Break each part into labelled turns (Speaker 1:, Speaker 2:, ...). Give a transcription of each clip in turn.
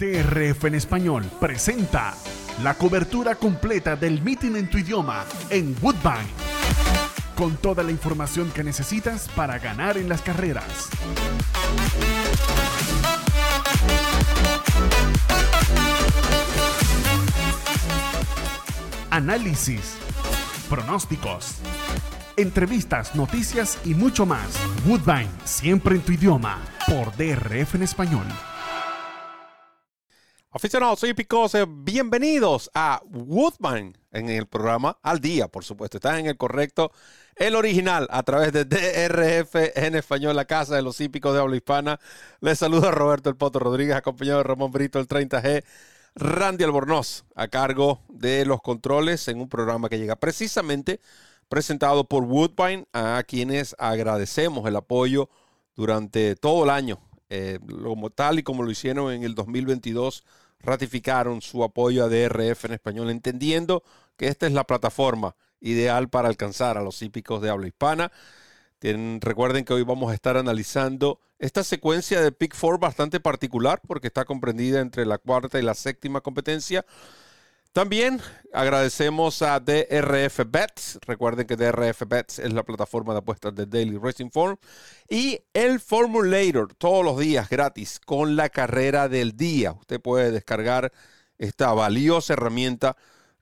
Speaker 1: DRF en español presenta la cobertura completa del meeting en tu idioma en Woodbine. Con toda la información que necesitas para ganar en las carreras. Análisis, pronósticos, entrevistas, noticias y mucho más. Woodbine, siempre en tu idioma, por DRF en español.
Speaker 2: Aficionados hípicos, eh, bienvenidos a Woodbine en el programa Al Día, por supuesto. Están en el correcto, el original, a través de DRF en español, la casa de los hípicos de habla hispana. Les saluda Roberto El Poto Rodríguez, acompañado de Ramón Brito, el 30G. Randy Albornoz, a cargo de los controles en un programa que llega precisamente presentado por Woodbine, a quienes agradecemos el apoyo durante todo el año eh, como tal y como lo hicieron en el 2022, ratificaron su apoyo a DRF en español, entendiendo que esta es la plataforma ideal para alcanzar a los hípicos de habla hispana. recuerden que hoy vamos a estar analizando esta secuencia de Pick Four bastante particular porque está comprendida entre la cuarta y la séptima competencia también agradecemos a DRF Bets. Recuerden que DRF Bets es la plataforma de apuestas de Daily Racing Form. Y el Formulator, todos los días gratis, con la carrera del día. Usted puede descargar esta valiosa herramienta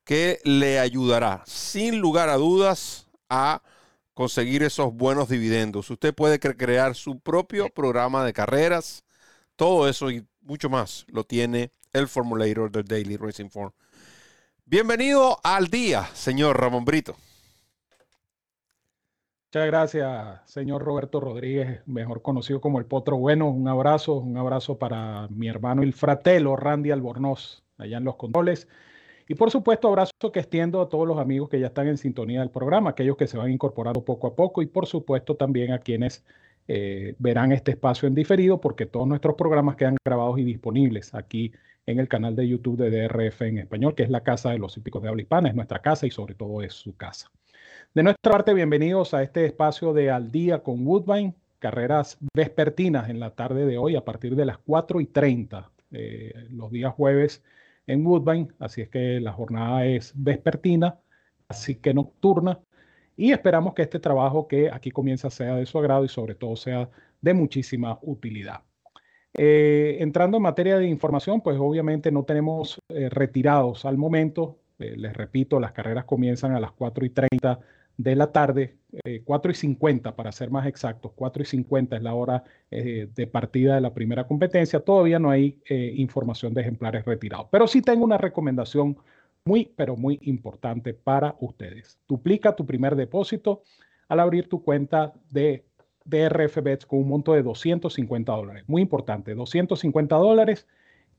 Speaker 2: que le ayudará, sin lugar a dudas, a conseguir esos buenos dividendos. Usted puede crear su propio programa de carreras. Todo eso y mucho más lo tiene el Formulator del Daily Racing Form. Bienvenido al día, señor Ramón Brito.
Speaker 3: Muchas gracias, señor Roberto Rodríguez, mejor conocido como el Potro Bueno. Un abrazo, un abrazo para mi hermano el fratelo Randy Albornoz, allá en los controles. Y por supuesto, abrazo que extiendo a todos los amigos que ya están en sintonía del programa, aquellos que se van incorporando poco a poco y por supuesto también a quienes eh, verán este espacio en diferido, porque todos nuestros programas quedan grabados y disponibles aquí en el canal de YouTube de DRF en español, que es la casa de los hípicos de habla hispana, es nuestra casa y sobre todo es su casa. De nuestra parte, bienvenidos a este espacio de Al Día con Woodbine, carreras vespertinas en la tarde de hoy a partir de las 4 y 30, eh, los días jueves en Woodbine, así es que la jornada es vespertina, así que nocturna, y esperamos que este trabajo que aquí comienza sea de su agrado y sobre todo sea de muchísima utilidad. Eh, entrando en materia de información, pues obviamente no tenemos eh, retirados al momento. Eh, les repito, las carreras comienzan a las 4 y 30 de la tarde, 4 y 50 para ser más exactos, 4 y 50 es la hora de partida de la primera competencia. Todavía no hay información de ejemplares retirados, pero sí tengo una recomendación muy, pero muy importante para ustedes. Duplica tu primer depósito al abrir tu cuenta de DRF Bets con un monto de 250 dólares. Muy importante, 250 dólares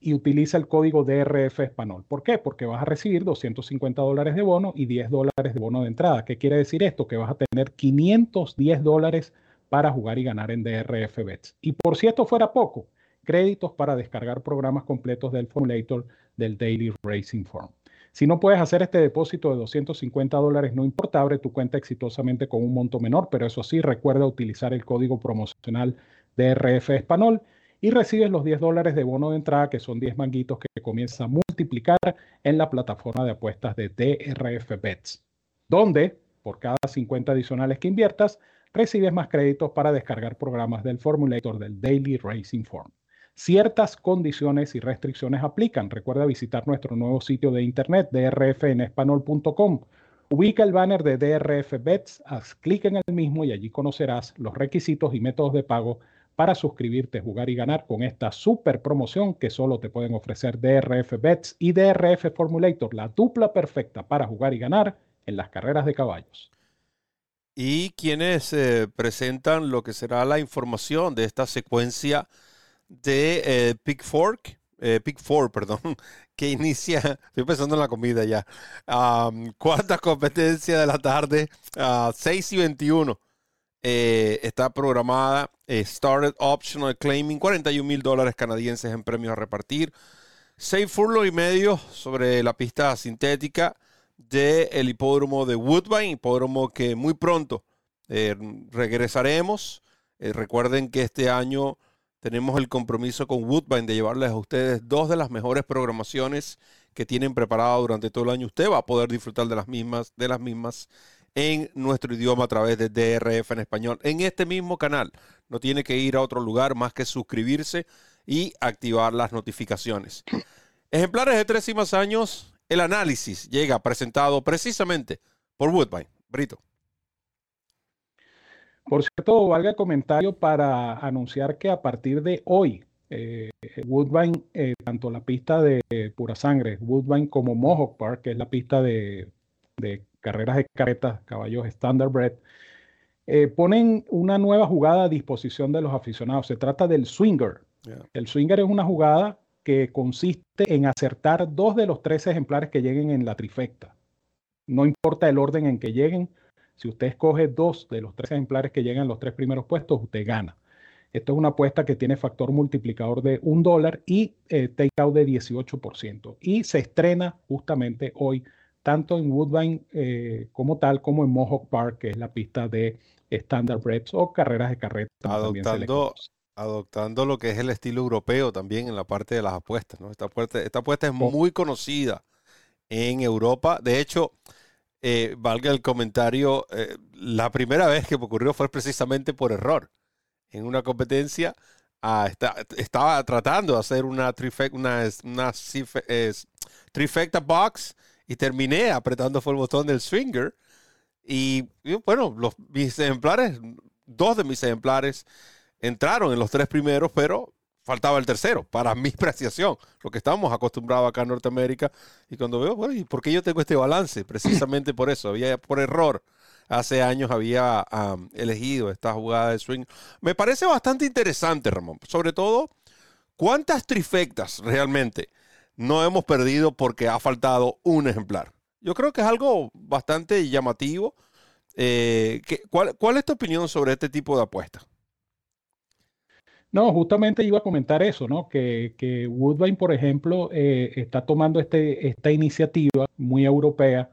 Speaker 3: y utiliza el código DRF Español. ¿Por qué? Porque vas a recibir 250 dólares de bono y 10 dólares de bono de entrada. ¿Qué quiere decir esto? Que vas a tener 510 dólares para jugar y ganar en DRF Bets. Y por si esto fuera poco, créditos para descargar programas completos del formulator del Daily Racing Form. Si no puedes hacer este depósito de 250 dólares, no importa, abre tu cuenta exitosamente con un monto menor, pero eso sí, recuerda utilizar el código promocional DRF Español y recibes los 10 dólares de bono de entrada, que son 10 manguitos que comienzas a multiplicar en la plataforma de apuestas de DRF Bets, donde por cada 50 adicionales que inviertas, recibes más créditos para descargar programas del formulator del Daily Racing Form. Ciertas condiciones y restricciones aplican. Recuerda visitar nuestro nuevo sitio de internet drfenespanol.com. Ubica el banner de DRF Bets, haz clic en el mismo y allí conocerás los requisitos y métodos de pago para suscribirte, jugar y ganar con esta super promoción que solo te pueden ofrecer DRF Bets y DRF Formulator, la dupla perfecta para jugar y ganar en las carreras de caballos.
Speaker 2: Y quienes eh, presentan lo que será la información de esta secuencia de eh, Pick Fork, eh, Pick Four, perdón, que inicia, estoy pensando en la comida ya, cuarta competencia de la tarde, a 6 y 21. Eh, está programada Started Optional Claiming, 41 mil dólares canadienses en premios a repartir. 6 furlos y medio sobre la pista sintética del hipódromo de Woodbine, hipódromo que muy pronto regresaremos. recuerden que este año tenemos el compromiso con Woodbine de llevarles a ustedes dos de las mejores programaciones que tienen preparadas durante todo el año. Usted va a poder disfrutar de las mismas, de las mismas en nuestro idioma a través de DRF en español en este mismo canal. No tiene que ir a otro lugar más que suscribirse y activar las notificaciones. Ejemplares de tres y más años, el análisis llega presentado precisamente por Woodbine. Brito.
Speaker 3: Por cierto, valga el comentario para anunciar que a partir de hoy, eh, Woodbine, eh, tanto la pista de pura sangre, Woodbine como Mohawk Park, que es la pista de, carreras de carretas, caballos Standardbred, eh, ponen una nueva jugada a disposición de los aficionados. Se trata del swinger. El swinger es una jugada que consiste en acertar dos de los tres ejemplares que lleguen en la trifecta. No importa el orden en que lleguen, si usted escoge dos de los tres ejemplares que llegan en los tres primeros puestos, usted gana. Esto es una apuesta que tiene factor multiplicador de un dólar y eh, take out de 18%. Y se estrena justamente hoy, tanto en Woodbine eh, como tal, como en Mohawk Park, que es la pista de Standard Breaks o carreras de carreta.
Speaker 2: Adoptando, adoptando lo que es el estilo europeo también en la parte de las apuestas. ¿no? Esta, apuesta, esta apuesta es muy conocida en Europa. De hecho, eh, valga el comentario, la primera vez que me ocurrió fue precisamente por error en una competencia, ah, estaba tratando de hacer una, trifecta, box y terminé apretando fue el botón del swinger. Y, bueno, los, mis ejemplares, dos de mis ejemplares entraron en los tres primeros, pero faltaba el tercero, para mi apreciación, lo que estamos acostumbrados acá en Norteamérica. Y cuando veo, bueno, ¿y por qué yo tengo este balance? Precisamente por eso, había por error hace años había elegido esta jugada de swing. Me parece bastante interesante, Ramón. Sobre todo, ¿cuántas trifectas realmente no hemos perdido porque ha faltado un ejemplar? Yo creo que es algo bastante llamativo. Eh, ¿cuál, es tu opinión sobre este tipo de apuestas?
Speaker 3: No, justamente iba a comentar eso, ¿no? Que, que Woodbine, por ejemplo, eh, está tomando este, esta iniciativa muy europea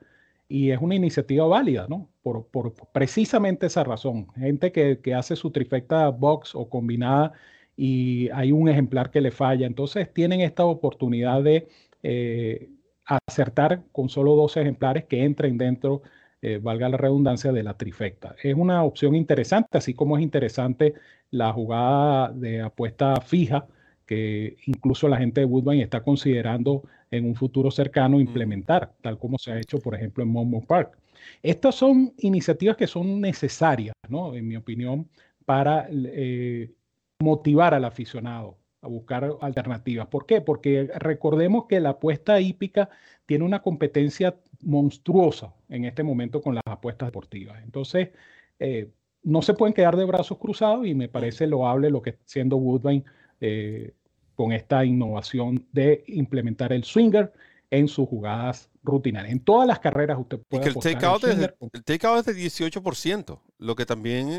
Speaker 3: y es una iniciativa válida, ¿no? Por, precisamente esa razón. Gente que, hace su trifecta box o combinada y hay un ejemplar que le falla, entonces tienen esta oportunidad de eh, acertar con solo dos ejemplares que entren dentro, eh, valga la redundancia, de la trifecta. Es una opción interesante, así como es interesante la jugada de apuesta fija que incluso la gente de Woodbine está considerando en un futuro cercano implementar, tal como se ha hecho, por ejemplo, en Monmouth Park. Estas son iniciativas que son necesarias, ¿no? en mi opinión, para eh, motivar al aficionado a buscar alternativas. ¿Por qué? Porque recordemos que la apuesta hípica tiene una competencia monstruosa en este momento con las apuestas deportivas. Entonces, eh, no se pueden quedar de brazos cruzados y me parece loable lo que está haciendo Woodbine eh, con esta innovación de implementar el swinger en sus jugadas rutinarias. En todas las carreras usted puede...
Speaker 2: que el takeout es, de, el takeout es de 18%, lo que también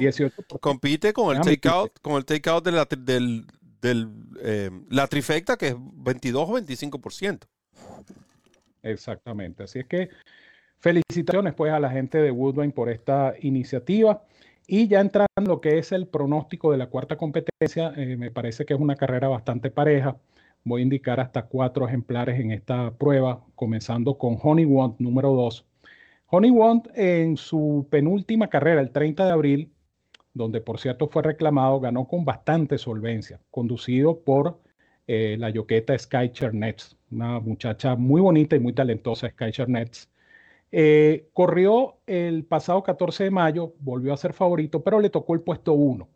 Speaker 2: compite con el takeout con el takeout de la, del, eh, la trifecta que es 22 o 25%.
Speaker 3: Exactamente. Así es que felicitaciones pues a la gente de Woodbine por esta iniciativa. Y ya entrando en lo que es el pronóstico de la cuarta competencia, eh, me parece que es una carrera bastante pareja. Voy a indicar hasta cuatro ejemplares en esta prueba, comenzando con Honey Want número 2. Honey Want en su penúltima carrera, el 30 de abril, donde por cierto fue reclamado, ganó con bastante solvencia, conducido por eh, la yoqueta Sky Nets, una muchacha muy bonita y muy talentosa, Sky Nets. Eh, corrió el pasado 14 de mayo, volvió a ser favorito, pero le tocó el puesto 1.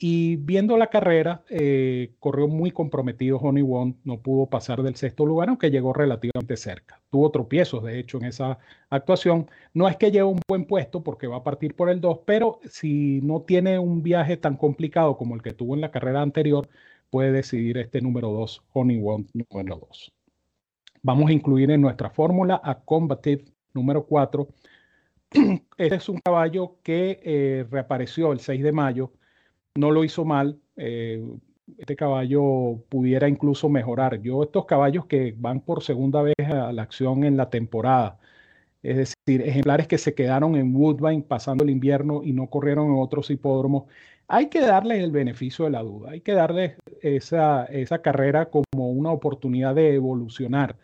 Speaker 3: Y viendo la carrera, eh, corrió muy comprometido Honey Won, no pudo pasar del sexto lugar, aunque llegó relativamente cerca. Tuvo tropiezos, de hecho, en esa actuación. No es que lleve un buen puesto porque va a partir por el 2, pero si no tiene un viaje tan complicado como el que tuvo en la carrera anterior, puede decidir este número 2, Honey Won número 2. Vamos a incluir en nuestra fórmula a Combative número 4. Este es un caballo que eh, reapareció el 6 de mayo, no lo hizo mal. Eh, este caballo pudiera incluso mejorar. Yo estos caballos que van por segunda vez a la acción en la temporada, es decir, ejemplares que se quedaron en Woodbine pasando el invierno y no corrieron en otros hipódromos, hay que darle el beneficio de la duda, hay que darle esa, esa carrera como una oportunidad de evolucionar.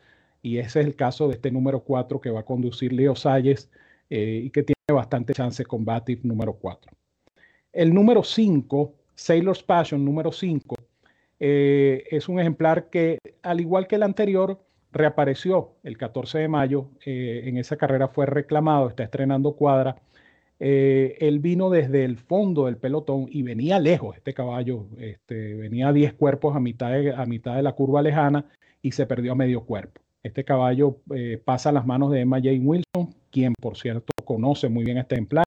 Speaker 3: Y ese es el caso de este número 4 que va a conducir Leo Salles eh, y que tiene bastante chance con número 4. El número 5, Sailor's Passion número 5, eh, es un ejemplar que, al igual que el anterior, reapareció el 14 de mayo. Eh, en esa carrera fue reclamado, está estrenando cuadra eh, él vino desde el fondo del pelotón y venía lejos, este caballo, este, venía a 10 cuerpos a mitad, de, a mitad de la curva lejana y se perdió a medio cuerpo. Este caballo eh, pasa a las manos de Emma Jane Wilson, quien por cierto conoce muy bien este ejemplar.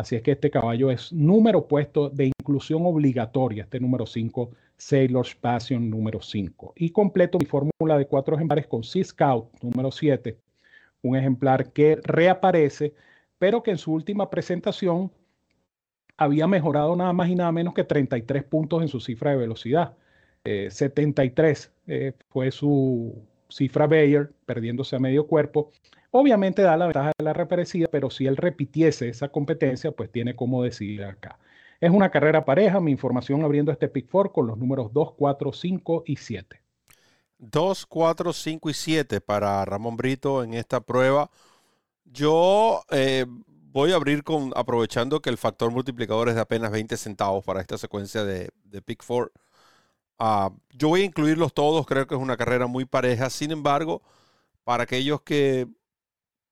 Speaker 3: Así es que este caballo es número puesto de inclusión obligatoria, este número 5, Sailor's Passion número 5. Y completo mi fórmula de cuatro ejemplares con Sea Scout número 7, un ejemplar que reaparece pero que en su última presentación había mejorado nada más y nada menos que 33 puntos en su cifra de velocidad. 73 eh, eh, fue su cifra Bayer, perdiéndose a medio cuerpo. Obviamente da la ventaja de la reaparecida, pero si él repitiese esa competencia, pues tiene como decidir acá. Es una carrera pareja, mi información abriendo este pick 4 con los números 2, 4, 5 y 7.
Speaker 2: 2, 4, 5 y 7 para Ramón Brito en esta prueba. Yo eh, voy a abrir con, aprovechando que el factor multiplicador es de apenas 20 centavos para esta secuencia de, de Pick 4. Ah, yo voy a incluirlos todos, creo que es una carrera muy pareja. Sin embargo, para aquellos que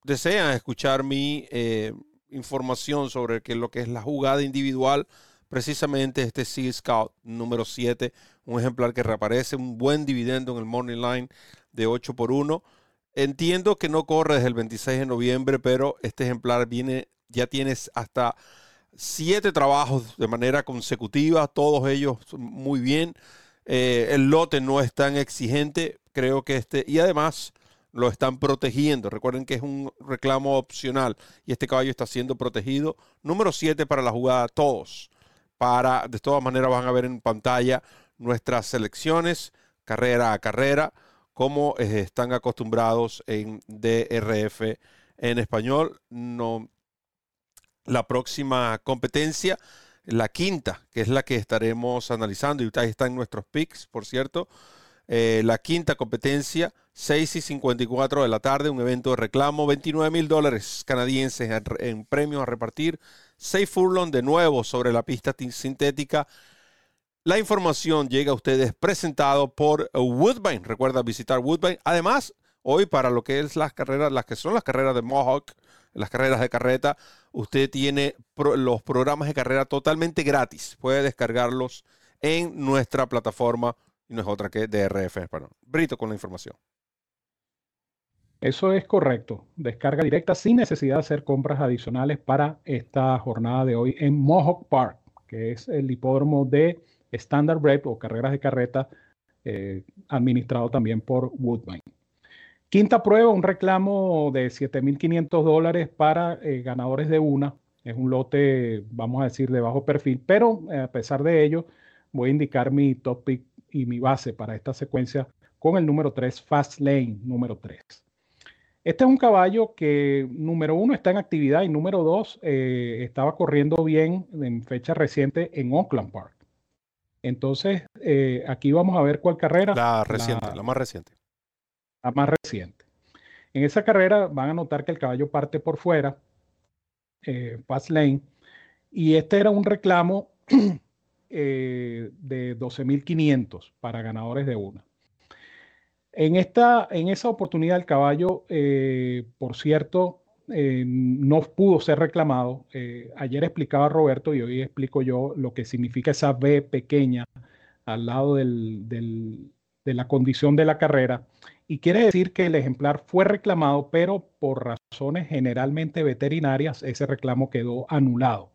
Speaker 2: desean escuchar mi eh, información sobre qué, lo que es la jugada individual, precisamente este Sea Scout número 7, un ejemplar que reaparece, un buen dividendo en el Morning Line de 8 por 1. Entiendo que no corre desde el 26 de noviembre, pero este ejemplar viene, ya tienes hasta siete trabajos de manera consecutiva, todos ellos muy bien. Eh, el lote no es tan exigente, creo que este, y además lo están protegiendo. Recuerden que es un reclamo opcional y este caballo está siendo protegido. Número 7 para la jugada, todos. Para, de todas maneras van a ver en pantalla nuestras selecciones, carrera a carrera como eh, están acostumbrados en DRF en español. No, la próxima competencia, la quinta, que es la que estaremos analizando, y ahí están nuestros picks, por cierto. Eh, la quinta competencia, 6 y 54 de la tarde, un evento de reclamo, 29 mil dólares canadienses en, premios a repartir, 6 furlong de nuevo sobre la pista sintética la información llega a ustedes presentado por Woodbine. Recuerda visitar Woodbine. Además, hoy para lo que es las carreras, las que son las carreras de Mohawk, las carreras de carreta, usted tiene los programas de carrera totalmente gratis. Puede descargarlos en nuestra plataforma y no es otra que DRF. Bueno, Brito con la información.
Speaker 3: Eso es correcto. Descarga directa sin necesidad de hacer compras adicionales para esta jornada de hoy en Mohawk Park, que es el hipódromo de Standard o carreras de carreta, eh, administrado también por Woodbine. Quinta prueba, un reclamo de 7.500 dólares para eh, ganadores de una. Es un lote, vamos a decir, de bajo perfil, pero eh, a pesar de ello, voy a indicar mi top pick y mi base para esta secuencia con el número 3, Fast Lane, número 3. Este es un caballo que, número uno, está en actividad y número dos, estaba corriendo bien en fecha reciente en Oakland Park. Entonces, eh, aquí vamos a ver cuál carrera.
Speaker 2: La reciente, la, más reciente.
Speaker 3: La más reciente. En esa carrera van a notar que el caballo parte por fuera, eh, fast lane, y este era un reclamo eh, de 12.500 para ganadores de una. En, esta, en esa oportunidad el caballo, por cierto, eh, no pudo ser reclamado. Eh, ayer explicaba Roberto y hoy explico yo lo que significa esa B pequeña al lado de la condición de la carrera. Y quiere decir que el ejemplar fue reclamado, pero por razones generalmente veterinarias, ese reclamo quedó anulado.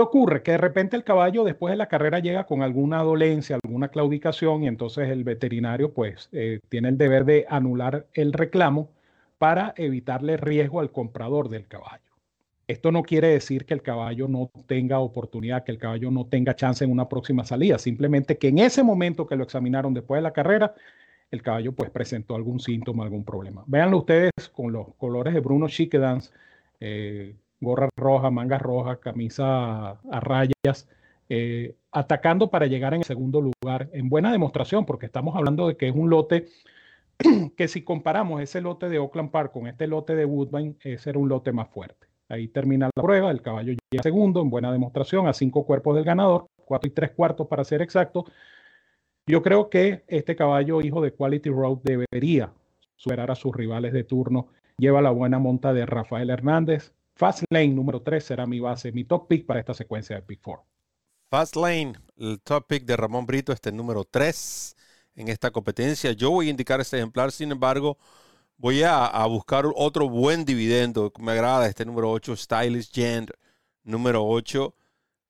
Speaker 3: ¿Qué ocurre? Que de repente el caballo después de la carrera llega con alguna dolencia, alguna claudicación y entonces el veterinario pues eh, tiene el deber de anular el reclamo para evitarle riesgo al comprador del caballo. Esto no quiere decir que el caballo no tenga oportunidad, que el caballo no tenga chance en una próxima salida, simplemente que en ese momento que lo examinaron después de la carrera, el caballo pues presentó algún síntoma, algún problema. Véanlo ustedes con los colores de Bruno Chiquedans, eh, gorra roja, manga roja, camisa a rayas, eh, atacando para llegar en el segundo lugar en buena demostración, porque estamos hablando de que es un lote que si comparamos ese lote de Oakland Park con este lote de Woodbine, ese era un lote más fuerte. Ahí termina la prueba, el caballo llega segundo en buena demostración a cinco cuerpos del ganador, cuatro y tres cuartos para ser exacto. Yo creo que este caballo, hijo de Quality Road, debería superar a sus rivales de turno. Lleva la buena monta de Rafael Hernández. Fast Lane número 3 será mi base, mi top pick para esta secuencia de Pick 4.
Speaker 2: Fast Lane, el top pick de Ramón Brito, este número 3 en esta competencia. Yo voy a indicar este ejemplar, sin embargo, voy a, buscar otro buen dividendo. Me agrada este número 8, Stylish Gent, número 8.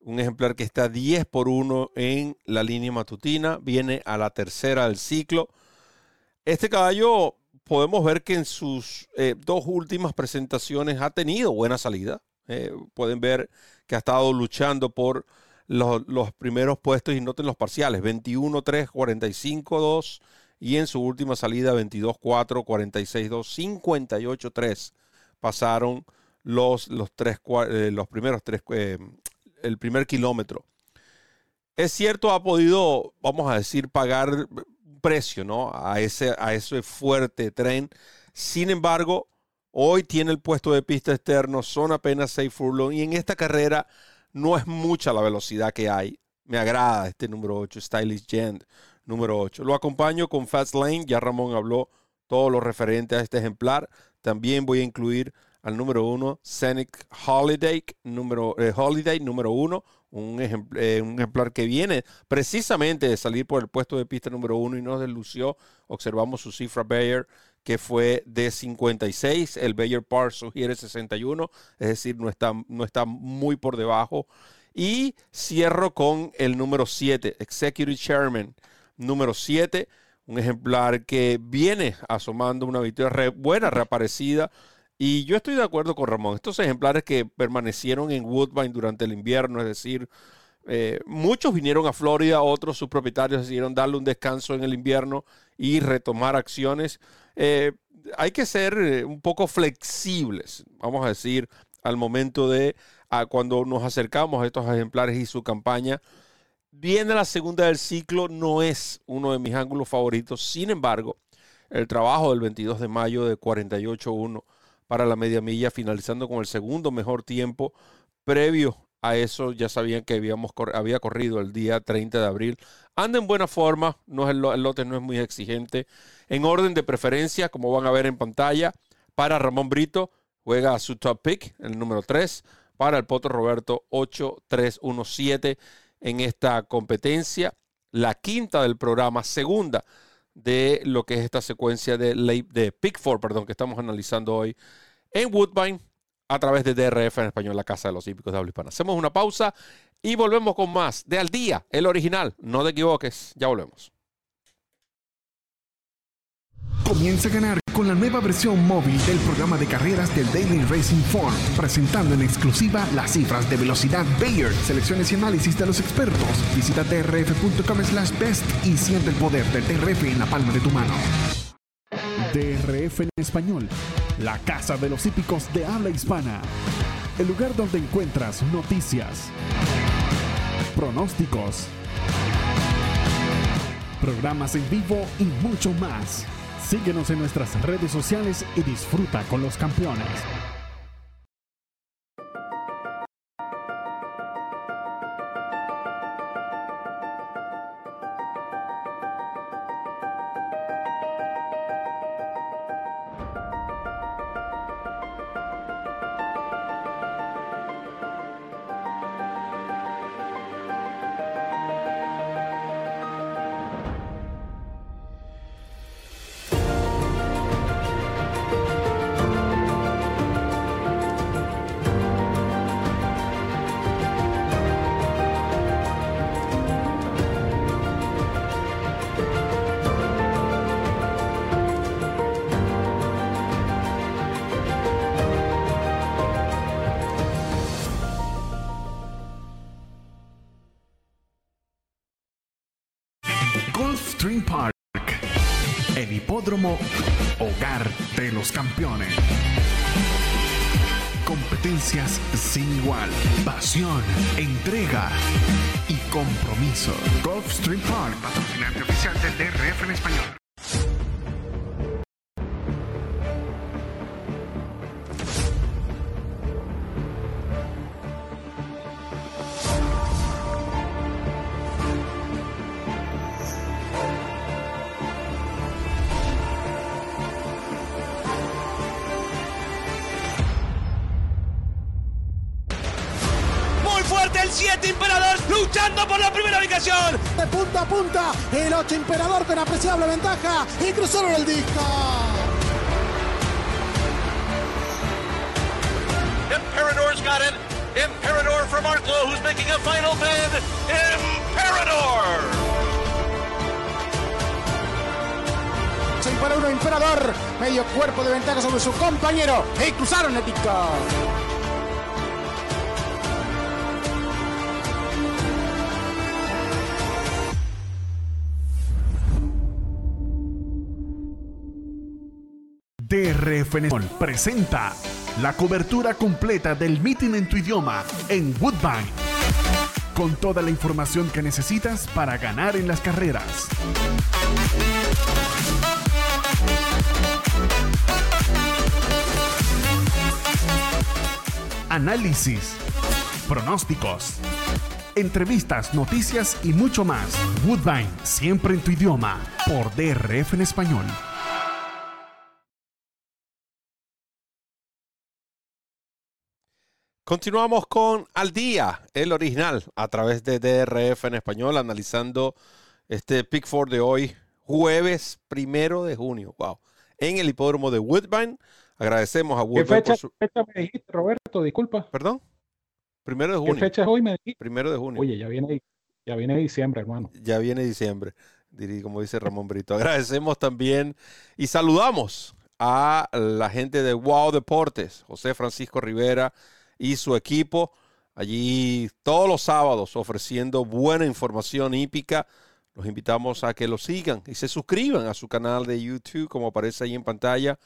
Speaker 2: Un ejemplar que está 10 por 1 en la línea matutina. Viene a la tercera del ciclo. Este caballo podemos ver que en sus eh, dos últimas presentaciones ha tenido buena salida. Eh, pueden ver que ha estado luchando por los, primeros puestos y noten los parciales, 21-3, 45-2 y en su última salida 22-4, 46-2, 58-3 pasaron los, los, tres, eh, los primeros tres, el primer kilómetro. Es cierto, ha podido, vamos a decir, pagar precio ¿no? a, ese, a ese fuerte tren. Sin embargo, hoy tiene el puesto de pista externo, son apenas 6 furlong y en esta carrera no es mucha la velocidad que hay. Me agrada este número 8, Stylish Gent, número 8. Lo acompaño con Fast Lane, ya Ramón habló todo lo referente a este ejemplar. También voy a incluir al número 1, Scenic Holiday, número, eh, Holiday, número 1, un, eh, un, ejemplar que viene precisamente de salir por el puesto de pista número 1 y nos delució. Observamos su cifra Bayer que fue de 56, el Bayer Par sugiere 61, es decir, no está, no está muy por debajo. Y cierro con el número 7, Executive Chairman, número 7, un ejemplar que viene asomando una victoria buena, reaparecida. Y yo estoy de acuerdo con Ramón, estos ejemplares que permanecieron en Woodbine durante el invierno, es decir, eh, muchos vinieron a Florida, otros sus propietarios decidieron darle un descanso en el invierno y retomar acciones. Eh, hay que ser eh, un poco flexibles, vamos a decir, al momento de cuando nos acercamos a estos ejemplares y su campaña. Viene la segunda del ciclo, no es uno de mis ángulos favoritos. Sin embargo, el trabajo del 22 de mayo de 48-1 para la media milla, finalizando con el segundo mejor tiempo previo a eso ya sabían que habíamos, había corrido el día 30 de abril. Anda en buena forma, no es el, lote no es muy exigente. En orden de preferencia, como van a ver en pantalla, para Ramón Brito juega su top pick, el número 3, para el Potro Roberto 8317 en esta competencia. La quinta del programa, segunda de lo que es esta secuencia de, de Pick 4, perdón, que estamos analizando hoy en Woodbine a través de DRF en español, la Casa de los Hípicos de Habla Hispana. Hacemos una pausa y volvemos con más de Al Día, el original. No te equivoques, ya volvemos.
Speaker 1: Comienza a ganar con la nueva versión móvil del programa de carreras del Daily Racing Form, presentando en exclusiva las cifras de velocidad Bayer, selecciones y análisis de los expertos. Visita drf.com slash best y siente el poder del DRF en la palma de tu mano. DRF en español, la casa de los hípicos de habla hispana. El lugar donde encuentras noticias, pronósticos, programas en vivo y mucho más. Síguenos en nuestras redes sociales y disfruta con los campeones. Hogar de los campeones. Competencias sin igual, pasión, entrega y compromiso. Golf Street Park, patrocinante oficial del DRF en español.
Speaker 4: De punta el 8 Imperador con apreciable ventaja y cruzaron el disco.
Speaker 5: Imperador's got it. Imperador from Arklow, who's making a final bid. Imperador.
Speaker 4: para uno Imperador, medio cuerpo de ventaja sobre su compañero y cruzaron el disco.
Speaker 1: DRF presenta la cobertura completa del meeting en tu idioma en Woodbine. Con toda la información que necesitas para ganar en las carreras. Análisis, pronósticos, entrevistas, noticias y mucho más. Woodbine, siempre en tu idioma, por DRF en español.
Speaker 2: Continuamos con Al Día, el original, a través de DRF en español, analizando este Pick Four de hoy, jueves primero de junio. Wow. En el hipódromo de Woodbine. Agradecemos a Woodbine.
Speaker 3: ¿Qué fecha, fecha me dijiste, Roberto? Disculpa.
Speaker 2: ¿Perdón? Primero de junio.
Speaker 3: ¿Qué fecha es hoy? Me dijiste?
Speaker 2: Primero de junio.
Speaker 3: Oye, ya viene, ya viene diciembre, hermano.
Speaker 2: Ya viene diciembre, como dice Ramón Brito. Agradecemos también y saludamos a la gente de Wow Deportes, José Francisco Rivera y su equipo allí todos los sábados ofreciendo buena información hípica. Los invitamos a que lo sigan y se suscriban a su canal de YouTube, como aparece ahí en pantalla.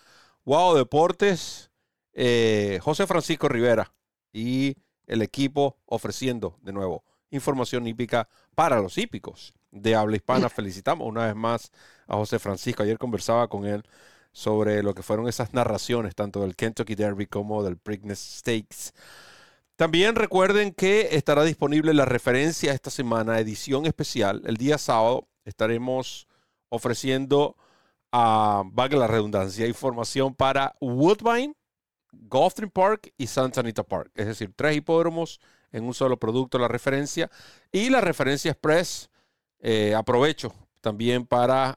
Speaker 2: Wow Deportes, eh, José Francisco Rivera y el equipo ofreciendo de nuevo información hípica para los hípicos de habla hispana. Felicitamos una vez más a José Francisco. Ayer conversaba con él sobre lo que fueron esas narraciones, tanto del Kentucky Derby como del Preakness Stakes. También recuerden que estará disponible la referencia esta semana, edición especial. El día sábado estaremos ofreciendo, a, valga la redundancia, información para Woodbine, Gulfstream Park y Santa Anita Park. Es decir, tres hipódromos en un solo producto, la referencia. Y la referencia express, eh, aprovecho también para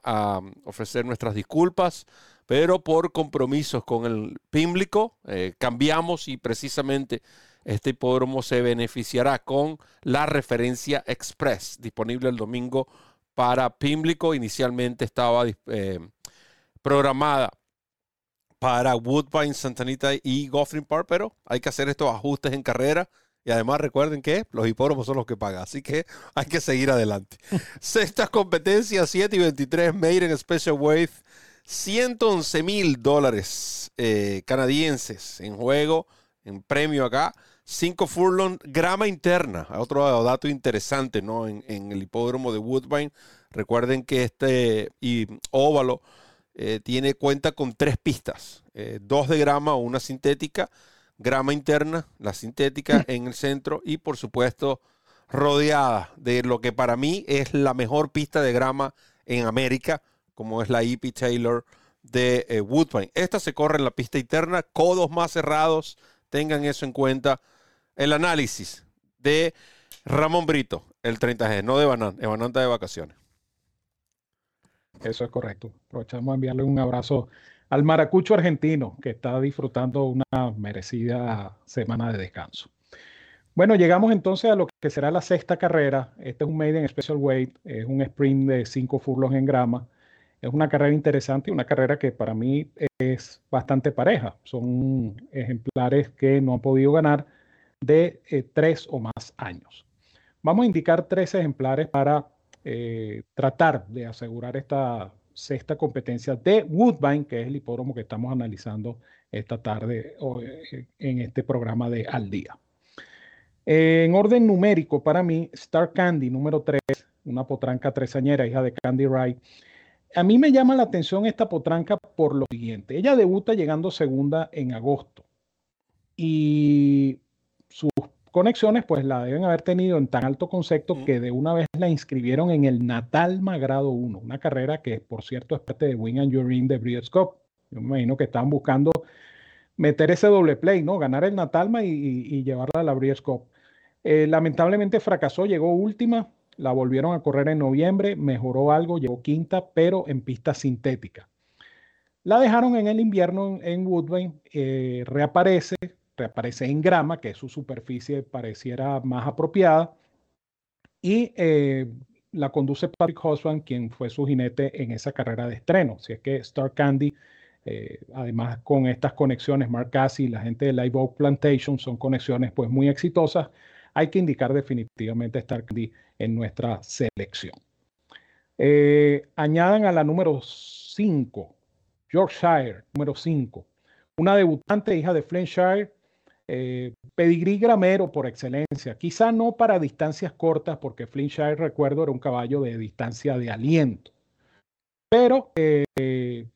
Speaker 2: ofrecer nuestras disculpas pero por compromisos con el público eh, cambiamos y precisamente este hipódromo se beneficiará con la referencia express disponible el domingo para público. Inicialmente estaba eh, programada para Woodbine, Santanita y Goffrin Park, pero hay que hacer estos ajustes en carrera. Y además recuerden que los hipódromos son los que pagan, así que hay que seguir adelante. Sextas competencias, 7 y 23, Made in Special Wave 111 mil dólares eh, canadienses en juego, en premio acá. 5 furlong, grama interna. Otro dato interesante, ¿no? En, el hipódromo de Woodbine. Recuerden que este y óvalo eh, tiene cuenta con tres pistas: eh, dos de grama una sintética, grama interna, la sintética en el centro y, por supuesto, rodeada de lo que para mí es la mejor pista de grama en América como es la EP Taylor de eh, Woodbine. Esta se corre en la pista interna, codos más cerrados, tengan eso en cuenta. El análisis de Ramón Brito, el 30G, no de Banan, Banan de vacaciones.
Speaker 3: Eso es correcto. Aprovechamos a enviarle un abrazo al maracucho argentino que está disfrutando una merecida semana de descanso. Bueno, llegamos entonces a lo que será la sexta carrera. Este es un Maiden Special Weight, es un sprint de 5 furlos en grama. Es una carrera interesante y una carrera que para mí es bastante pareja. Son ejemplares que no han podido ganar de eh, tres o más años. Vamos a indicar tres ejemplares para eh, tratar de asegurar esta sexta competencia de Woodbine, que es el hipódromo que estamos analizando esta tarde eh, en este programa de Al Día. En orden numérico, para mí, Star Candy, número 3, una potranca tresañera, hija de Candy Wright. A mí me llama la atención esta potranca por lo siguiente. Ella debuta llegando segunda en agosto y sus conexiones pues la deben haber tenido en tan alto concepto mm. que de una vez la inscribieron en el Natalma Grado 1, una carrera que por cierto es parte de Wing and Urine de Breeders' Cup. Yo me imagino que estaban buscando meter ese doble play, ¿no? Ganar el Natalma y, llevarla a la Breeders' Cup. Eh, lamentablemente fracasó, llegó última, la volvieron a correr en noviembre, mejoró algo, llegó quinta, pero en pista sintética. La dejaron en el invierno en Woodbine, eh, reaparece, reaparece en grama, que su superficie pareciera más apropiada, y eh, la conduce Patrick Hosman, quien fue su jinete en esa carrera de estreno. Si es que Star Candy, eh, además con estas conexiones, Mark Cassie, la gente de Live Oak Plantation, son conexiones pues muy exitosas hay que indicar definitivamente Star Candy en nuestra selección. Eh, añadan a la número 5, Yorkshire, número 5, una debutante hija de Flintshire, eh, pedigrí gramero por excelencia, quizá no para distancias cortas, porque Flintshire, recuerdo, era un caballo de distancia de aliento, pero eh,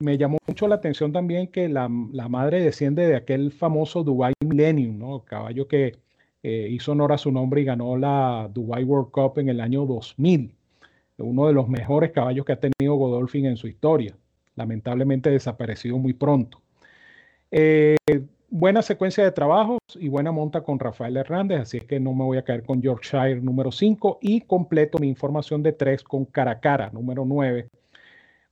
Speaker 3: me llamó mucho la atención también que la, la, madre desciende de aquel famoso Dubai Millennium, ¿no? caballo que eh, hizo honor a su nombre y ganó la Dubai World Cup en el año 2000. Uno de los mejores caballos que ha tenido Godolphin en su historia. Lamentablemente desaparecido muy pronto. Eh, buena secuencia de trabajos y buena monta con Rafael Hernández, así es que no me voy a caer con Yorkshire número 5 y completo mi información de 3 con Caracara número 9,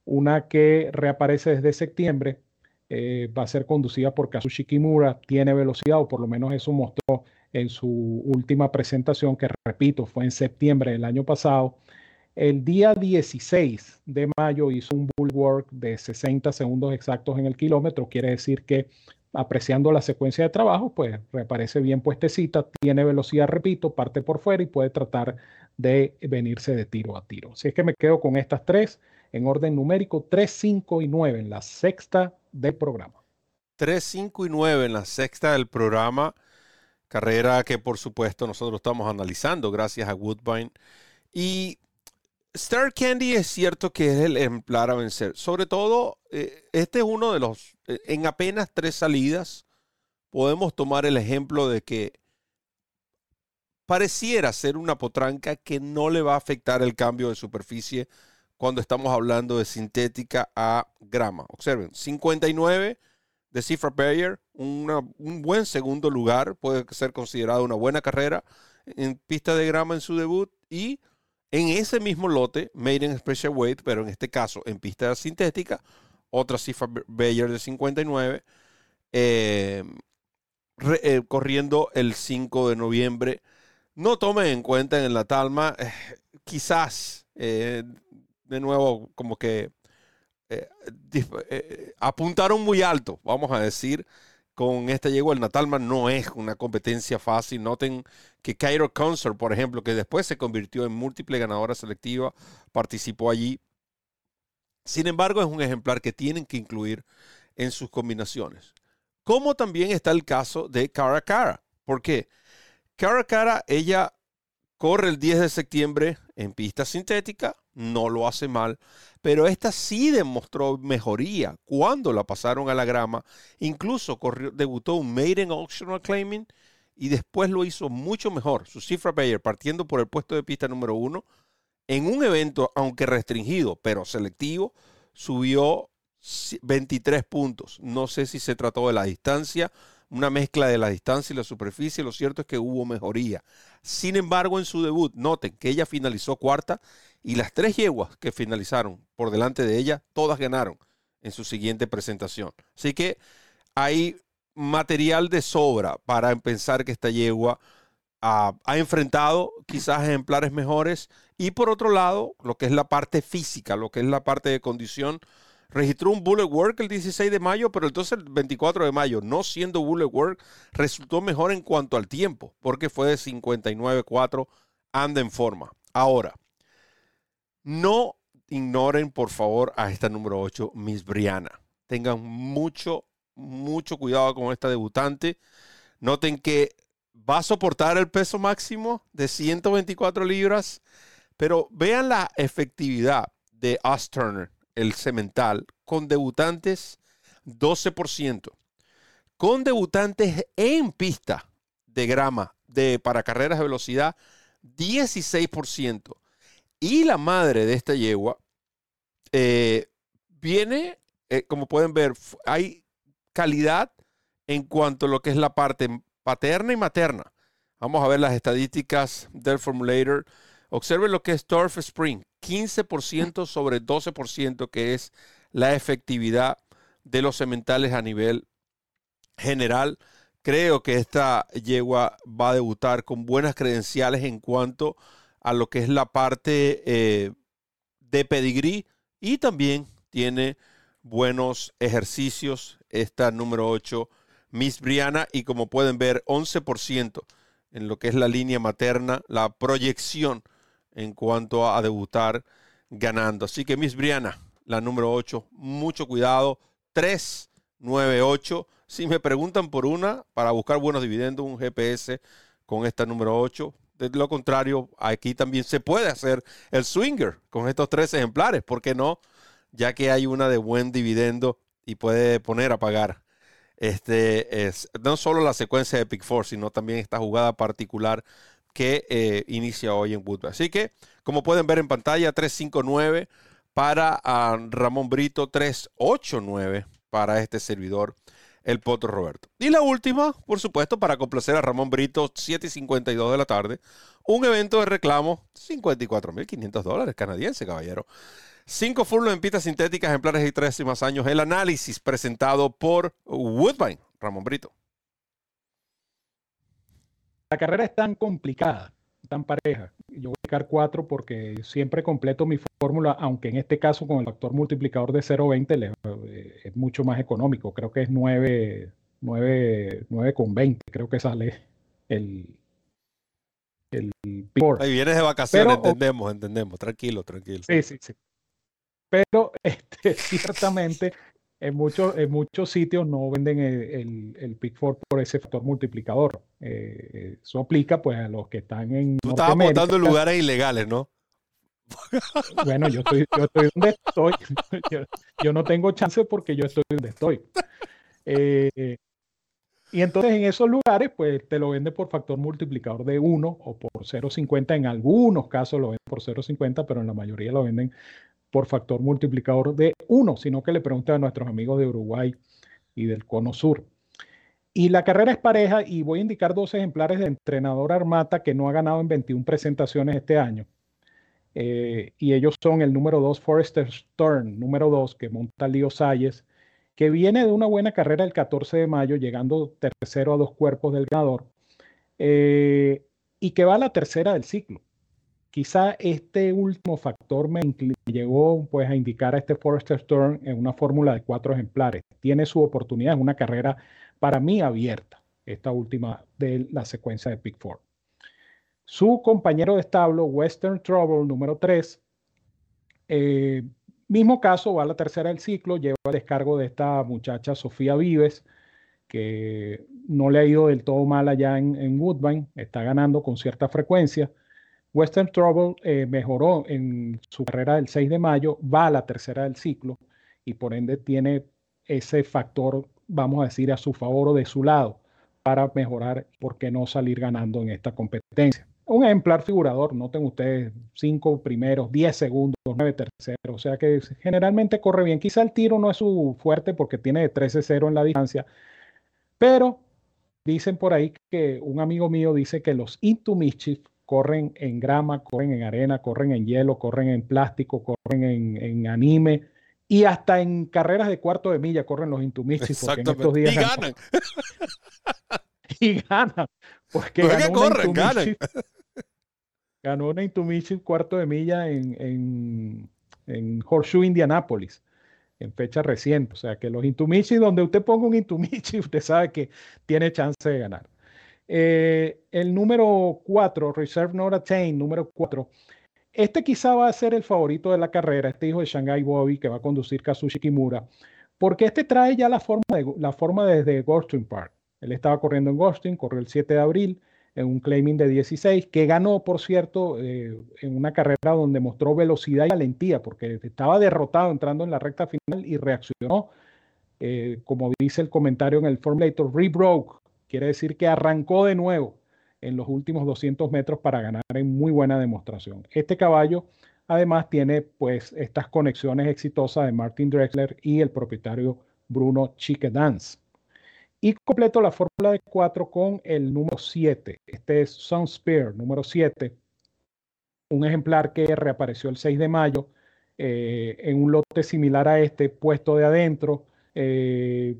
Speaker 3: una que reaparece desde septiembre, eh, va a ser conducida por Kazushi Kimura, tiene velocidad o por lo menos eso mostró en su última presentación, que repito, fue en septiembre del año pasado. El día 16 de mayo hizo un bulwark de 60 segundos exactos en el kilómetro, quiere decir que apreciando la secuencia de trabajo, pues reaparece bien puestecita, tiene velocidad, repito, parte por fuera y puede tratar de venirse de tiro a tiro. Así es que me quedo con estas tres en orden numérico, 3, 5 y 9 en la sexta del programa.
Speaker 2: 3, 5 y 9 en la sexta del programa. Carrera que por supuesto nosotros estamos analizando gracias a Woodbine. Y Star Candy es cierto que es el ejemplar a vencer. Sobre todo, eh, este es uno de los, eh, en apenas tres salidas, podemos tomar el ejemplo de que pareciera ser una potranca que no le va a afectar el cambio de superficie cuando estamos hablando de sintética a grama. Observen, 59 de Cifra Bayer, un buen segundo lugar, puede ser considerado una buena carrera en pista de grama en su debut y en ese mismo lote, Made in Special Weight, pero en este caso en pista sintética, otra Cifra Bayer de 59, eh, eh, corriendo el 5 de noviembre. No tomen en cuenta en la Talma, eh, quizás, de nuevo, como que eh, eh, apuntaron muy alto, vamos a decir, con este llegó el Natalma no es una competencia fácil. Noten que Cairo Concert, por ejemplo, que después se convirtió en múltiple ganadora selectiva, participó allí. Sin embargo, es un ejemplar que tienen que incluir en sus combinaciones. Como también está el caso de Cara Cara. ¿Por qué? Cara Cara, ella corre el 10 de septiembre en pista sintética, no lo hace mal, pero esta sí demostró mejoría cuando la pasaron a la grama. Incluso debutó un Maiden Optional Claiming y después lo hizo mucho mejor. Su cifra Bayer partiendo por el puesto de pista número uno en un evento, aunque restringido, pero selectivo, subió 23 puntos. No sé si se trató de la distancia una mezcla de la distancia y la superficie. Lo cierto es que hubo mejoría. Sin embargo, en su debut, noten que ella finalizó cuarta y las tres yeguas que finalizaron por delante de ella, todas ganaron en su siguiente presentación. Así que hay material de sobra para pensar que esta yegua ha, ha enfrentado quizás ejemplares mejores. Y por otro lado, lo que es la parte física, lo que es la parte de condición, registró un bullet work el 16 de mayo, pero entonces el 24 de mayo, no siendo bullet work, resultó mejor en cuanto al tiempo, porque fue de 59.4, anda en forma. Ahora, no ignoren por favor a esta número 8, Miss Brianna. Tengan mucho, mucho cuidado con esta debutante. Noten que va a soportar el peso máximo de 124 libras, pero vean la efectividad de Us Turner, el cemental, con debutantes 12%, con debutantes en pista de grama de, para carreras de velocidad 16%. Y la madre de esta yegua eh, viene, eh, como pueden ver, hay calidad en cuanto a lo que es la parte paterna y materna. Vamos a ver las estadísticas del Formulator. Observen lo que es Turf Spring, 15% sobre 12%, que es la efectividad de los sementales a nivel general. Creo que esta yegua va a debutar con buenas credenciales en cuanto a lo que es la parte eh, de pedigrí y también tiene buenos ejercicios. Esta número 8, Miss Briana, y como pueden ver, 11% en lo que es la línea materna, la proyección en cuanto a debutar ganando. Así que Miss Briana, la número 8, mucho cuidado. 3, 9, 8. Si me preguntan por una, para buscar buenos dividendos, un GPS con esta número 8. De lo contrario, aquí también se puede hacer el swinger con estos tres ejemplares. ¿Por qué no? Ya que hay una de buen dividendo y puede poner a pagar. Este es no solo la secuencia de Pick Four, sino también esta jugada particular que eh, inicia hoy en Woodbury. Así que, como pueden ver en pantalla, 359 para ah, Ramón Brito, 389 para este servidor el Potro Roberto. Y la última, por supuesto, para complacer a Ramón Brito, 7 y 52 de la tarde, un evento de reclamo, 54.500 dólares canadiense, caballero. Cinco furlos en pistas sintéticas, ejemplares y tres y más años. El análisis presentado por Woodbine, Ramón Brito.
Speaker 3: La carrera es tan complicada, tan pareja. Yo voy a sacar cuatro porque siempre completo mi fórmula, aunque en este caso con el factor multiplicador de 0.20 eh, es mucho más económico. Creo que es 9, 9, 9 con 20. Creo que sale el, el
Speaker 2: Ahí vienes de vacaciones, entendemos, entendemos. Tranquilo, tranquilo.
Speaker 3: Sí, sí, sí. Pero este, ciertamente en muchos, en muchos sitios no venden el, el, 4 por ese factor multiplicador. Eh, eso aplica pues a los que están en.
Speaker 2: Tú estabas votando en lugares ilegales, ¿no?
Speaker 3: Bueno, yo estoy, yo estoy donde estoy. Yo, no tengo chance porque yo estoy donde estoy. Eh, y entonces en esos lugares, pues te lo venden por factor multiplicador de 1 o por 0.50. En algunos casos lo venden por 0.50, pero en la mayoría lo venden por factor multiplicador de 1, sino que le pregunten a nuestros amigos de Uruguay y del Cono Sur. Y la carrera es pareja y voy a indicar dos ejemplares de entrenador Armata que no ha ganado en 21 presentaciones este año. Eh, y ellos son el número 2 Forrester Stern, número 2 que monta Lío Salles, que viene de una buena carrera el 14 de mayo, llegando tercero a dos cuerpos del ganador, eh, y que va a la tercera del ciclo. Quizá este último factor me llegó pues, a indicar a este Forrester Stern en una fórmula de cuatro ejemplares. Tiene su oportunidad en una carrera para mí abierta, esta última de la secuencia de Pick Four. Su compañero de establo, Western Trouble número 3, eh, mismo caso, va a la tercera del ciclo, lleva el descargo de esta muchacha Sofía Vives, que no le ha ido del todo mal allá en Woodbine, está ganando con cierta frecuencia. Western Trouble eh, mejoró en su carrera del 6 de mayo, va a la tercera del ciclo y por ende tiene ese factor, vamos a decir, a su favor o de su lado para mejorar, ¿por qué no salir ganando en esta competencia? Un ejemplar figurador, noten ustedes, cinco primeros, 10 segundos, 9 terceros, o sea que generalmente corre bien. Quizá el tiro no es su fuerte porque tiene 13-0 en la distancia, pero dicen por ahí que un amigo mío dice que los Into Mischief corren en grama, corren en arena, corren en hielo, corren en plástico, corren en, anime y hasta en carreras de cuarto de milla corren los Intumichis. Porque en estos días
Speaker 2: y ganan.
Speaker 3: y ganan. Porque
Speaker 2: no que corren, ganan.
Speaker 3: Ganó una Intumichi cuarto de milla en, en, en Horseshoe, Indianapolis en fecha reciente. O sea que los Intumichi, donde usted ponga un Intumichi, usted sabe que tiene chance de ganar. Eh, el número 4, Reserve Not Attained, número 4, este quizá va a ser el favorito de la carrera, este hijo de Shanghai Bobby que va a conducir Kazushi Kimura, porque este trae ya la forma, de, la forma desde Goldstream Park. Él estaba corriendo en Goldstream, corrió el 7 de abril en un claiming de 16, que ganó, por cierto, eh, en una carrera donde mostró velocidad y valentía, porque estaba derrotado entrando en la recta final y reaccionó, eh, como dice el comentario en el Formulator, rebroke, quiere decir que arrancó de nuevo en los últimos 200 metros para ganar en muy buena demostración. Este caballo además tiene pues estas conexiones exitosas de Martin Drexler y el propietario Bruno Dance. Y completo la fórmula de 4 con el número 7. Este es Sunspear, número 7. Un ejemplar que reapareció el 6 de mayo eh, en un lote similar a este, puesto de adentro. Eh,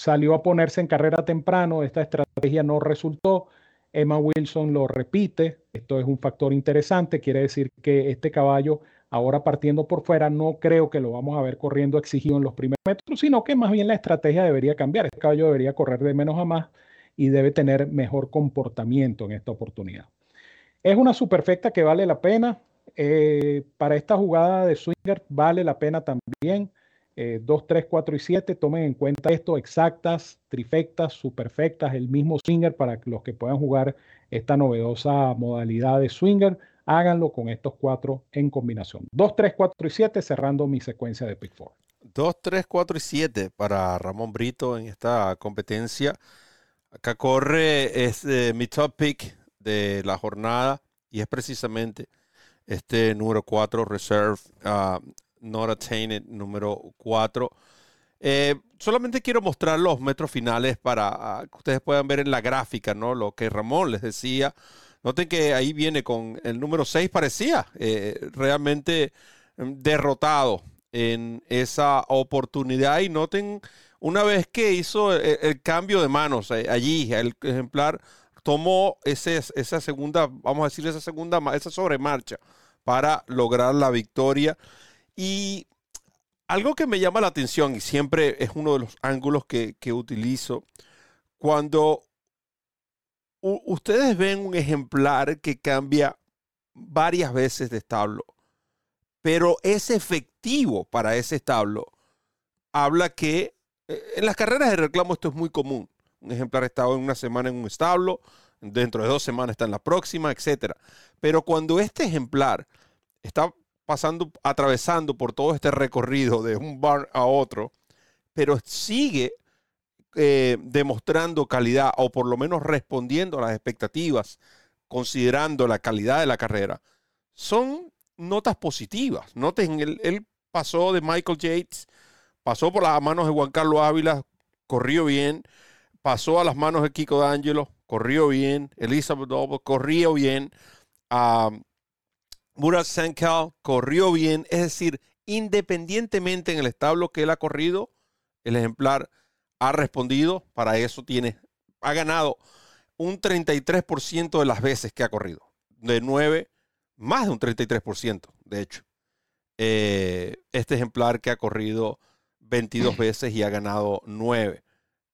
Speaker 3: salió a ponerse en carrera temprano, esta estrategia no resultó. Emma Wilson lo repite, esto es un factor interesante, quiere decir que este caballo ahora partiendo por fuera no creo que lo vamos a ver corriendo exigido en los primeros metros, sino que más bien la estrategia debería cambiar, este caballo debería correr de menos a más y debe tener mejor comportamiento en esta oportunidad. Es una superfecta que vale la pena, eh, para esta jugada de swinger vale la pena también. 2, 3, 4 y 7, tomen en cuenta esto, exactas, trifectas, superfectas, el mismo swinger para los que puedan jugar esta novedosa modalidad de swinger, háganlo con estos cuatro en combinación. 2, 3, 4 y 7, cerrando mi secuencia de pick 4.
Speaker 2: 2, 3, 4 y 7 para Ramón Brito en esta competencia. Acá corre es, eh, mi top pick de la jornada y es precisamente este número 4 Reserve uh, Not Attained número 4. Eh, solamente quiero mostrar los metros finales para ah, que ustedes puedan ver en la gráfica, ¿no? Lo que Ramón les decía. Noten que ahí viene con el número 6, parecía eh, realmente mm, derrotado en esa oportunidad. Y noten, una vez que hizo el, cambio de manos eh, allí, el ejemplar tomó ese, esa segunda, vamos a decir, esa segunda, esa sobremarcha para lograr la victoria. Y algo que me llama la atención y siempre es uno de los ángulos que, utilizo, cuando ustedes ven un ejemplar que cambia varias veces de establo, pero es efectivo para ese establo, habla que eh, en las carreras de reclamo esto es muy común. Un ejemplar está en una semana en un establo, dentro de dos semanas está en la próxima, etc. Pero cuando este ejemplar está pasando, atravesando por todo este recorrido de un bar a otro, pero sigue eh, demostrando calidad o por lo menos respondiendo a las expectativas, considerando la calidad de la carrera, son notas positivas. Noten, él, él pasó de Michael Yates, pasó por las manos de Juan Carlos Ávila, corrió bien, pasó a las manos de Kiko D'Angelo, corrió bien, Elizabeth Doble corrió bien. Murat Sankel corrió bien, es decir, independientemente en el establo que él ha corrido, el ejemplar ha respondido, para eso tiene, ha ganado un 33% de las veces que ha corrido. De 9, más de un 33%, de hecho. Eh, este ejemplar que ha corrido 22 veces y ha ganado 9.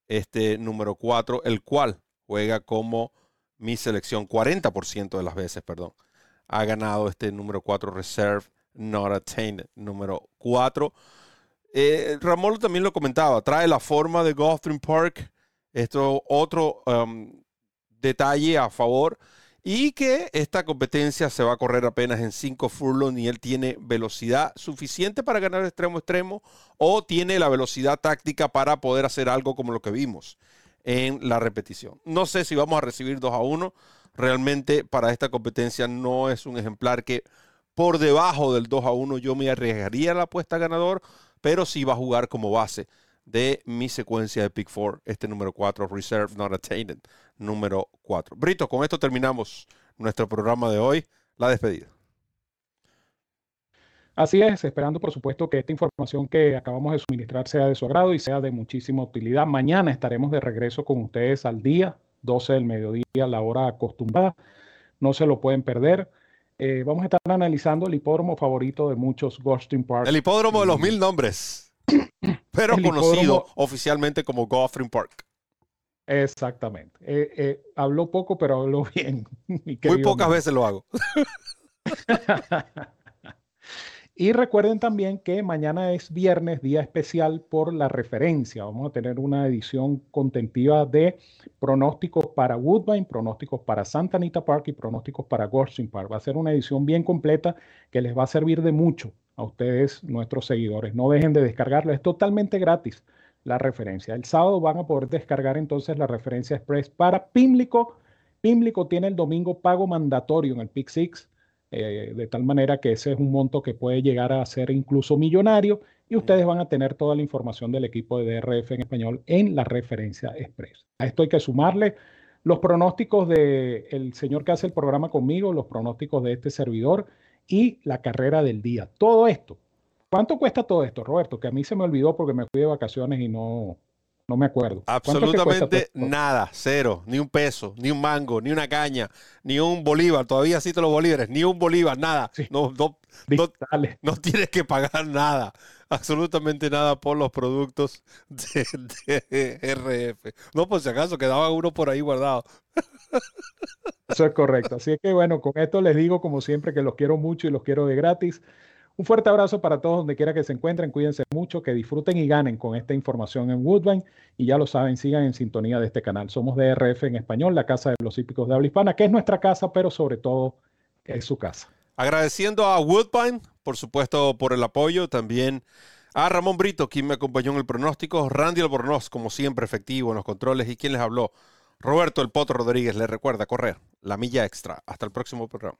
Speaker 2: Este número 4, el cual juega como mi selección 40% de las veces, perdón ha ganado este número 4 Reserve Not Attained, número 4. Eh, Ramón también lo comentaba, trae la forma de Gulfstream Park, esto otro um, detalle a favor, y que esta competencia se va a correr apenas en 5 furlongs y él tiene velocidad suficiente para ganar extremo extremo o tiene la velocidad táctica para poder hacer algo como lo que vimos en la repetición. No sé si vamos a recibir 2 a 1 realmente para esta competencia no es un ejemplar que por debajo del 2 a 1 yo me arriesgaría la apuesta ganador, pero sí va a jugar como base de mi secuencia de Pick 4, este número 4, Reserve Not Attained, número 4. Brito, con esto terminamos nuestro programa de hoy, la despedida.
Speaker 3: Así es, esperando por supuesto que esta información que acabamos de suministrar sea de su agrado y sea de muchísima utilidad. Mañana estaremos de regreso con ustedes al día 12 del mediodía, la hora acostumbrada. No se lo pueden perder. Eh, vamos a estar analizando el hipódromo favorito de muchos Gulfstream Park.
Speaker 2: El hipódromo de los mil nombres, pero conocido oficialmente como Gulfstream Park.
Speaker 3: Exactamente. Eh, eh, habló poco, pero habló bien.
Speaker 2: Muy pocas veces lo hago.
Speaker 3: Y recuerden también que mañana es viernes, día especial por la referencia. Vamos a tener una edición contentiva de pronósticos para Woodbine, pronósticos para Santa Anita Park y pronósticos para Gorsing Park. Va a ser una edición bien completa que les va a servir de mucho a ustedes, nuestros seguidores. No dejen de descargarlo, es totalmente gratis la referencia. El sábado van a poder descargar entonces la referencia express para Pimlico. Pimlico tiene el domingo pago mandatorio en el Pick eh, de tal manera que ese es un monto que puede llegar a ser incluso millonario y ustedes van a tener toda la información del equipo de DRF en español en la referencia express. A esto hay que sumarle los pronósticos del señor que hace el programa conmigo, los pronósticos de este servidor y la carrera del día. Todo esto. ¿Cuánto cuesta todo esto, Roberto? Que a mí se me olvidó porque me fui de vacaciones y no, no me acuerdo.
Speaker 2: Absolutamente nada, cero, ni un peso, ni un mango, ni una caña, ni un bolívar. Todavía cito los bolívares, ni un bolívar, nada. No, no, no, tienes que pagar nada, absolutamente nada por los productos de, RF. No, por si acaso, quedaba uno por ahí guardado.
Speaker 3: Eso es correcto. Así es que bueno, con esto les digo como siempre que los quiero mucho y los quiero de gratis. Un fuerte abrazo para todos donde quiera que se encuentren. Cuídense mucho, que disfruten y ganen con esta información en Woodbine. Y ya lo saben, sigan en sintonía de este canal. Somos DRF en español, la casa de los hípicos de habla hispana, que es nuestra casa, pero sobre todo es su casa.
Speaker 2: Agradeciendo a Woodbine, por supuesto, por el apoyo. También a Ramón Brito, quien me acompañó en el pronóstico. Randy Albornoz, como siempre, efectivo en los controles. Y quien les habló, Roberto El Potro Rodríguez, le recuerda correr la milla extra. Hasta el próximo programa.